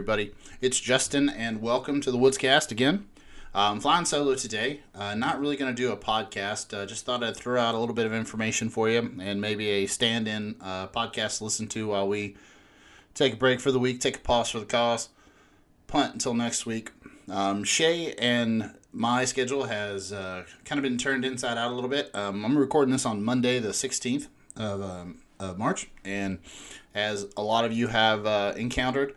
everybody. It's Justin, and welcome to the Woodscast again. Uh, I'm flying solo today. Uh, not really going to do a podcast. Uh, just thought I'd throw out a little bit of information for you and maybe a stand in uh, podcast to listen to while we take a break for the week, take a pause for the cause, punt until next week. Um, Shay and my schedule has uh, kind of been turned inside out a little bit. Um, I'm recording this on Monday, the 16th of, um, of March, and as a lot of you have uh, encountered,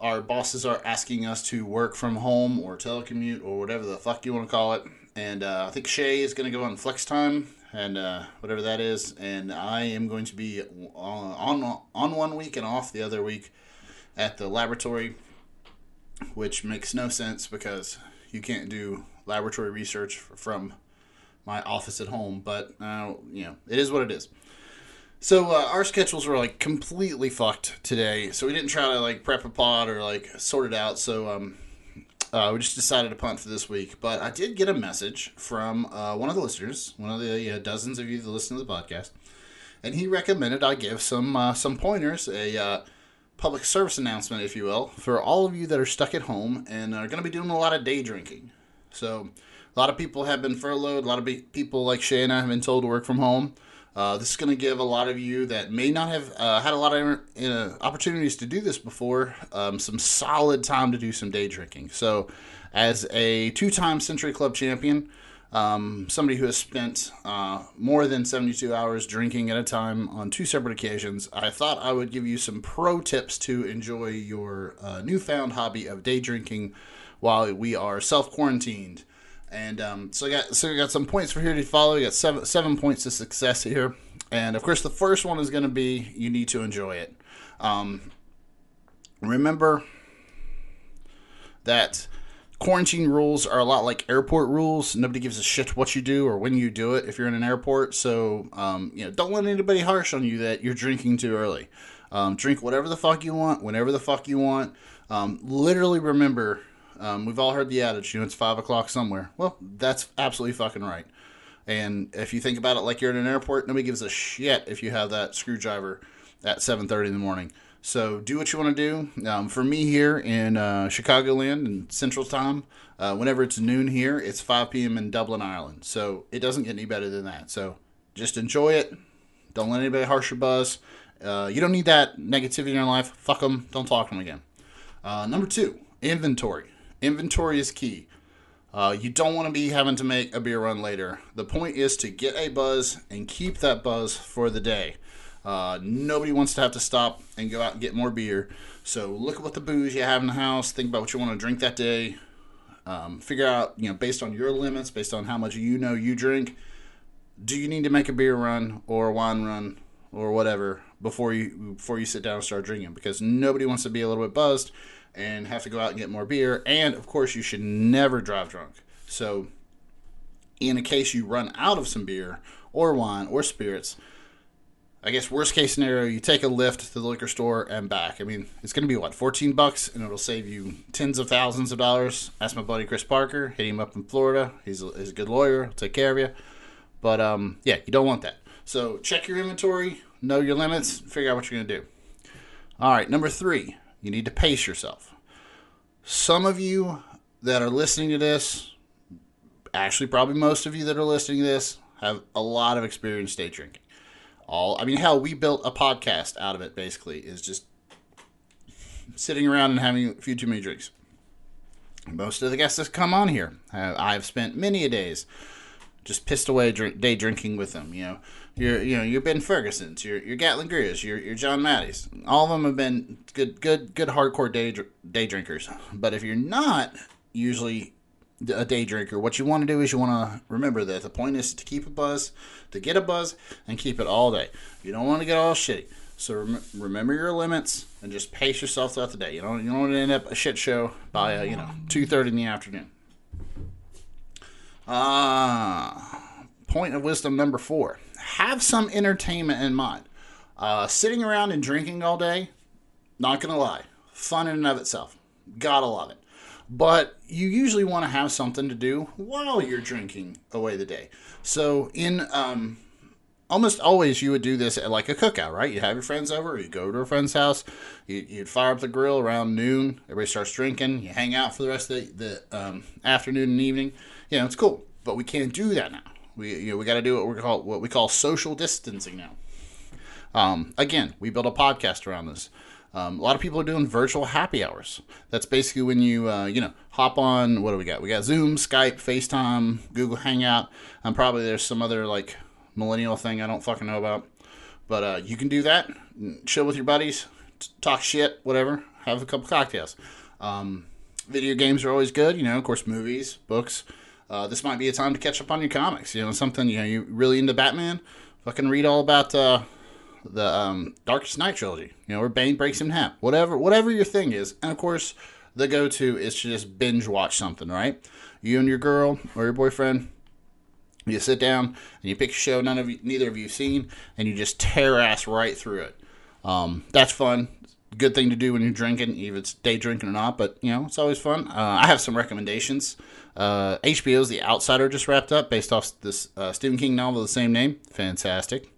our bosses are asking us to work from home or telecommute or whatever the fuck you want to call it. And uh, I think Shay is going to go on flex time and uh, whatever that is, and I am going to be on, on on one week and off the other week at the laboratory, which makes no sense because you can't do laboratory research from my office at home. But uh, you know, it is what it is. So uh, our schedules were like completely fucked today, so we didn't try to like prep a pod or like sort it out. So um, uh, we just decided to punt for this week. But I did get a message from uh, one of the listeners, one of the uh, dozens of you that listen to the podcast, and he recommended I give some uh, some pointers, a uh, public service announcement, if you will, for all of you that are stuck at home and are going to be doing a lot of day drinking. So a lot of people have been furloughed. A lot of people like I have been told to work from home. Uh, this is going to give a lot of you that may not have uh, had a lot of uh, opportunities to do this before um, some solid time to do some day drinking. So, as a two time Century Club champion, um, somebody who has spent uh, more than 72 hours drinking at a time on two separate occasions, I thought I would give you some pro tips to enjoy your uh, newfound hobby of day drinking while we are self quarantined. And um, so I got so I got some points for here to follow. You got seven seven points to success here, and of course the first one is going to be you need to enjoy it. Um, remember that quarantine rules are a lot like airport rules. Nobody gives a shit what you do or when you do it if you're in an airport. So um, you know, don't let anybody harsh on you that you're drinking too early. Um, drink whatever the fuck you want, whenever the fuck you want. Um, literally remember um, we've all heard the adage, you know, it's five o'clock somewhere. Well, that's absolutely fucking right. And if you think about it like you're in an airport, nobody gives a shit if you have that screwdriver at 7.30 in the morning. So do what you want to do. Um, for me here in uh, Chicagoland and Central Time, uh, whenever it's noon here, it's 5 p.m. in Dublin, Ireland. So it doesn't get any better than that. So just enjoy it. Don't let anybody harsh your buzz. Uh, you don't need that negativity in your life. Fuck them. Don't talk to them again. Uh, number two, inventory. Inventory is key. Uh, you don't want to be having to make a beer run later. The point is to get a buzz and keep that buzz for the day. Uh, nobody wants to have to stop and go out and get more beer. So look at what the booze you have in the house. Think about what you want to drink that day. Um, figure out, you know, based on your limits, based on how much you know you drink, do you need to make a beer run or a wine run or whatever before you before you sit down and start drinking? Because nobody wants to be a little bit buzzed and have to go out and get more beer. And of course, you should never drive drunk. So, in a case you run out of some beer or wine or spirits, I guess worst case scenario, you take a Lyft to the liquor store and back. I mean, it's going to be what, 14 bucks, and it'll save you tens of thousands of dollars. Ask my buddy Chris Parker. Hit him up in Florida. He's a, he's a good lawyer. He'll take care of you. But um, yeah, you don't want that. So check your inventory, know your limits, figure out what you're going to do. All right, number three, you need to pace yourself. Some of you that are listening to this, actually, probably most of you that are listening to this, have a lot of experience day drinking. All, I mean, hell, we built a podcast out of it. Basically, is just sitting around and having a few too many drinks. Most of the guests that come on here, I've spent many a days just pissed away drink, day drinking with them. You know, your you know your Ben Ferguson's, your your Gatlin Greers, your your John Maddies. All of them have been good good good hardcore day day drinkers. But if you're not usually a day drinker, what you want to do is you want to remember that the point is to keep a buzz, to get a buzz, and keep it all day. You don't want to get all shitty. So rem- remember your limits and just pace yourself throughout the day. You don't you don't want to end up a shit show by uh, you know two thirty in the afternoon. Ah, point of wisdom number four: have some entertainment in mind. Uh, sitting around and drinking all day, not gonna lie, fun in and of itself. Gotta love it. But you usually want to have something to do while you're drinking away the day. So in um, almost always you would do this at like a cookout, right? You have your friends over, you go to a friend's house, you, would fire up the grill around noon. Everybody starts drinking. You hang out for the rest of the, the um, afternoon and evening. You know, it's cool, but we can't do that now. We you know we got to do what we call what we call social distancing now. Um, again, we built a podcast around this. Um, a lot of people are doing virtual happy hours. That's basically when you, uh, you know, hop on. What do we got? We got Zoom, Skype, FaceTime, Google Hangout, and probably there's some other like millennial thing I don't fucking know about. But uh, you can do that. Chill with your buddies, talk shit, whatever. Have a couple cocktails. Um, video games are always good. You know, of course, movies, books. Uh, this might be a time to catch up on your comics. You know, something you know you really into Batman. Fucking read all about uh, the um, Darkest Night trilogy, you know, where Bane breaks him in half. Whatever, whatever your thing is, and of course, the go-to is to just binge watch something, right? You and your girl or your boyfriend, you sit down and you pick a show none of you, neither of you seen, and you just tear ass right through it. Um, that's fun. Good thing to do when you're drinking, if it's day drinking or not. But you know, it's always fun. Uh, I have some recommendations. Uh, HBO's The Outsider just wrapped up, based off this uh, Stephen King novel of the same name. Fantastic.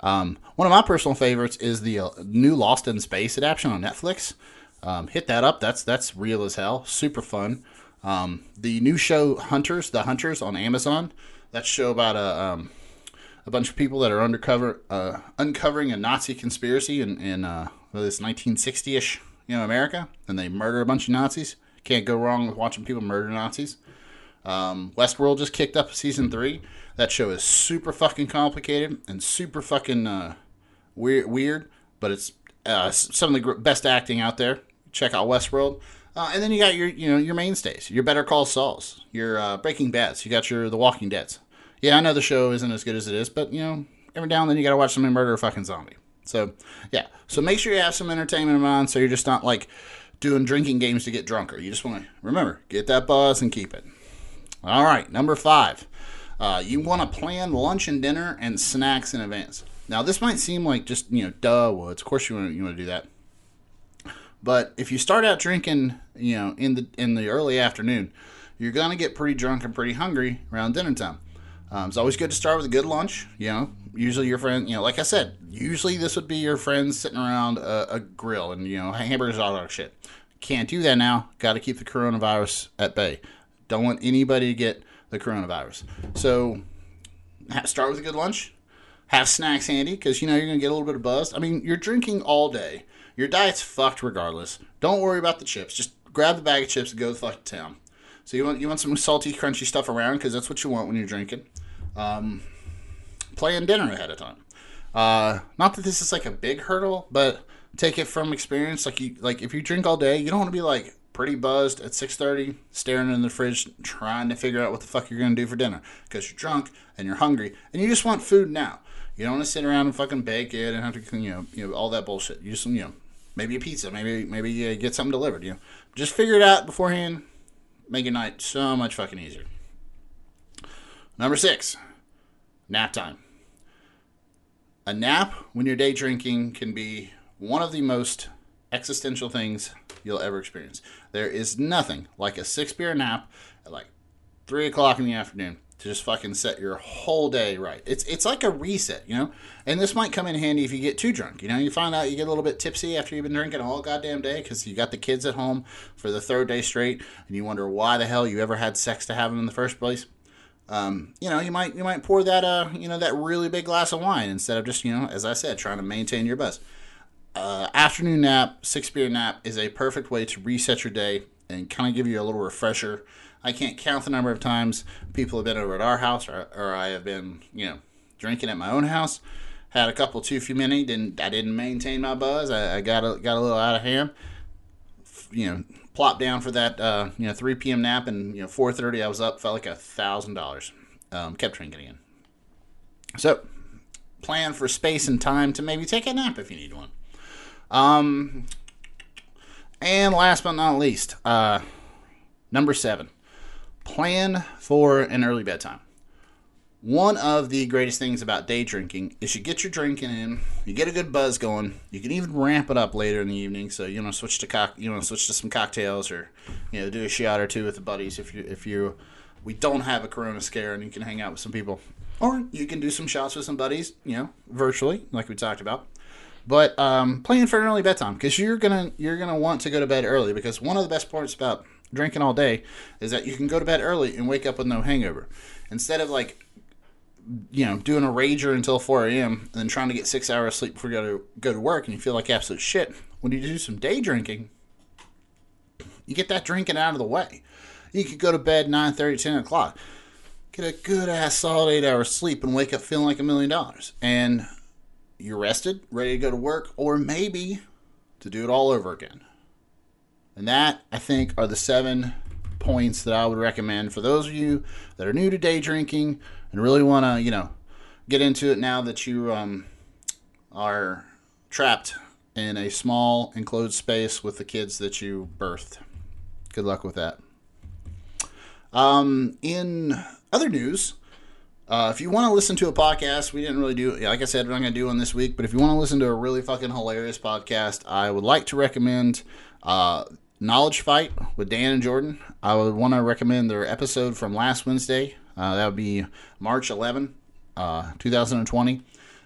Um, one of my personal favorites is the uh, new Lost in Space adaptation on Netflix. Um, hit that up. That's that's real as hell. Super fun. Um, the new show Hunters, The Hunters on Amazon. That show about a um, a bunch of people that are undercover uh, uncovering a Nazi conspiracy in in uh, this 1960ish you know America, and they murder a bunch of Nazis. Can't go wrong with watching people murder Nazis. Um, Westworld just kicked up season three. That show is super fucking complicated and super fucking uh, weird, weird, but it's uh, some of the best acting out there. Check out Westworld. Uh, and then you got your, you know, your mainstays. Your Better Call Sauls. Your uh, Breaking Bad's. You got your The Walking Dead's. Yeah, I know the show isn't as good as it is, but you know, every now and then you got to watch somebody murder a fucking zombie. So yeah, so make sure you have some entertainment in mind, so you're just not like doing drinking games to get drunker. You just want to remember get that buzz and keep it. All right, number five. Uh, you want to plan lunch and dinner and snacks in advance. Now, this might seem like just you know, duh. Well, of course you want you want to do that. But if you start out drinking, you know, in the in the early afternoon, you're gonna get pretty drunk and pretty hungry around dinner time. Um, it's always good to start with a good lunch. You know, usually your friend, you know, like I said, usually this would be your friends sitting around a, a grill and you know hamburgers, all that shit. Can't do that now. Got to keep the coronavirus at bay. Don't want anybody to get the coronavirus. So start with a good lunch. Have snacks handy because you know you're gonna get a little bit of buzz. I mean, you're drinking all day. Your diet's fucked regardless. Don't worry about the chips. Just grab the bag of chips and go the fuck to town. So you want you want some salty, crunchy stuff around because that's what you want when you're drinking. Um, plan dinner ahead of time. Uh, not that this is like a big hurdle, but take it from experience. Like you, like if you drink all day, you don't want to be like pretty buzzed at 6.30 staring in the fridge trying to figure out what the fuck you're to do for dinner because you're drunk and you're hungry and you just want food now you don't want to sit around and fucking bake it and have to you know you know all that bullshit you just you know maybe a pizza maybe maybe you get something delivered you know just figure it out beforehand make your night so much fucking easier number six nap time a nap when you're day drinking can be one of the most existential things you'll ever experience. There is nothing like a six beer nap at like three o'clock in the afternoon to just fucking set your whole day right. It's it's like a reset, you know. And this might come in handy if you get too drunk. You know, you find out you get a little bit tipsy after you've been drinking all goddamn day because you got the kids at home for the third day straight, and you wonder why the hell you ever had sex to have them in the first place. Um, you know, you might you might pour that uh you know that really big glass of wine instead of just you know as I said trying to maintain your buzz uh, afternoon nap, six beer nap is a perfect way to reset your day and kind of give you a little refresher. I can't count the number of times people have been over at our house or, or I have been, you know, drinking at my own house. Had a couple too few many. Didn't I didn't maintain my buzz. I, I got a, got a little out of hand. You know, plopped down for that uh, you know 3 p.m. nap and you know 4:30 I was up. Felt like a thousand dollars. Um, kept drinking again. So, plan for space and time to maybe take a nap if you need one. Um, and last but not least, uh, number seven, plan for an early bedtime. One of the greatest things about day drinking is you get your drinking in, you get a good buzz going. You can even ramp it up later in the evening. So you know, switch to cock, you know, switch to some cocktails, or you know, do a shot or two with the buddies if you if you we don't have a Corona scare and you can hang out with some people. Or you can do some shots with some buddies, you know, virtually, like we talked about. But um, playing for an early bedtime because you're gonna you're gonna want to go to bed early because one of the best parts about drinking all day is that you can go to bed early and wake up with no hangover instead of like you know doing a rager until 4 a.m. and then trying to get six hours sleep before you go to go to work and you feel like absolute shit. When you do some day drinking, you get that drinking out of the way. You could go to bed 9 30, 10 o'clock, get a good ass solid eight hours sleep, and wake up feeling like a million dollars. And you're rested, ready to go to work, or maybe to do it all over again. And that, I think, are the seven points that I would recommend for those of you that are new to day drinking and really want to, you know, get into it now that you um, are trapped in a small enclosed space with the kids that you birthed. Good luck with that. Um, in other news, uh, if you want to listen to a podcast, we didn't really do, like I said, we're not going to do one this week, but if you want to listen to a really fucking hilarious podcast, I would like to recommend uh, Knowledge Fight with Dan and Jordan. I would want to recommend their episode from last Wednesday. Uh, that would be March 11, uh, 2020.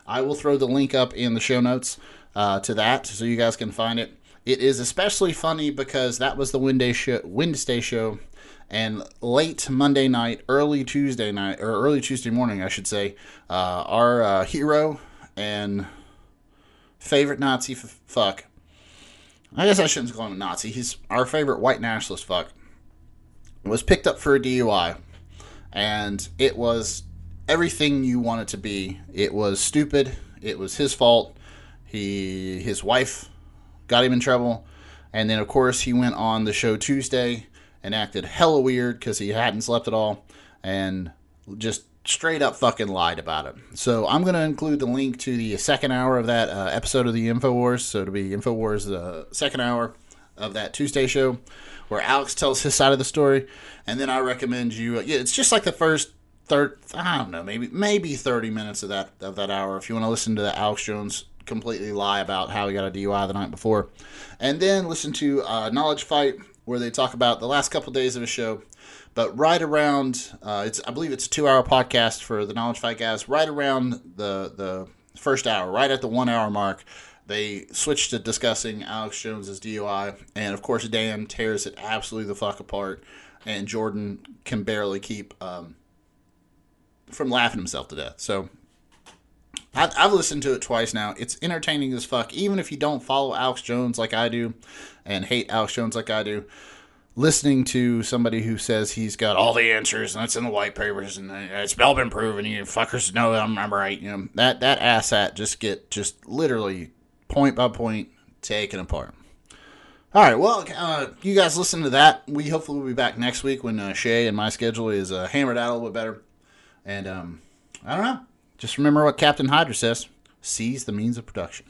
I will throw the link up in the show notes uh, to that so you guys can find it. It is especially funny because that was the Wednesday show, Wednesday show and late Monday night, early Tuesday night, or early Tuesday morning, I should say, uh, our uh, hero and favorite Nazi f- fuck. I guess I shouldn't call him a Nazi. He's our favorite white nationalist fuck. Was picked up for a DUI, and it was everything you want it to be. It was stupid. It was his fault. He, his wife, got him in trouble, and then of course he went on the show Tuesday and acted hella weird because he hadn't slept at all and just straight up fucking lied about it. So I'm to include the link to the second hour of that uh, episode of the InfoWars. So it'll be InfoWars, the uh, second hour of that Tuesday show where Alex tells his side of the story. And then I recommend you, uh, yeah, it's just like the first third, I don't know, maybe, maybe 30 minutes of that, of that hour. If you want to listen to the Alex Jones completely lie about how he got a DUI the night before. And then listen to uh, Knowledge Fight where they talk about the last couple of days of a show. But right around, uh, it's I believe it's a two-hour podcast for the Knowledge Fight guys. Right around the the first hour, right at the one-hour mark, they switch to discussing Alex Jones's DUI, and of course Dan tears it absolutely the fuck apart, and Jordan can barely keep um, from laughing himself to death. So I've listened to it twice now. It's entertaining as fuck. Even if you don't follow Alex Jones like I do and hate Alex Jones like I do, listening to somebody who says he's got all the answers and it's in the white papers and it's all been proven, you fuckers know I'm, I'm right. You know that that asshat just get just literally point by point taken apart. All right, well, uh, you guys listen to that. We hopefully will be back next week when uh, Shay and my schedule is uh, hammered out a little bit better. And um, I don't know. Just remember what Captain Hydra says seize the means of production.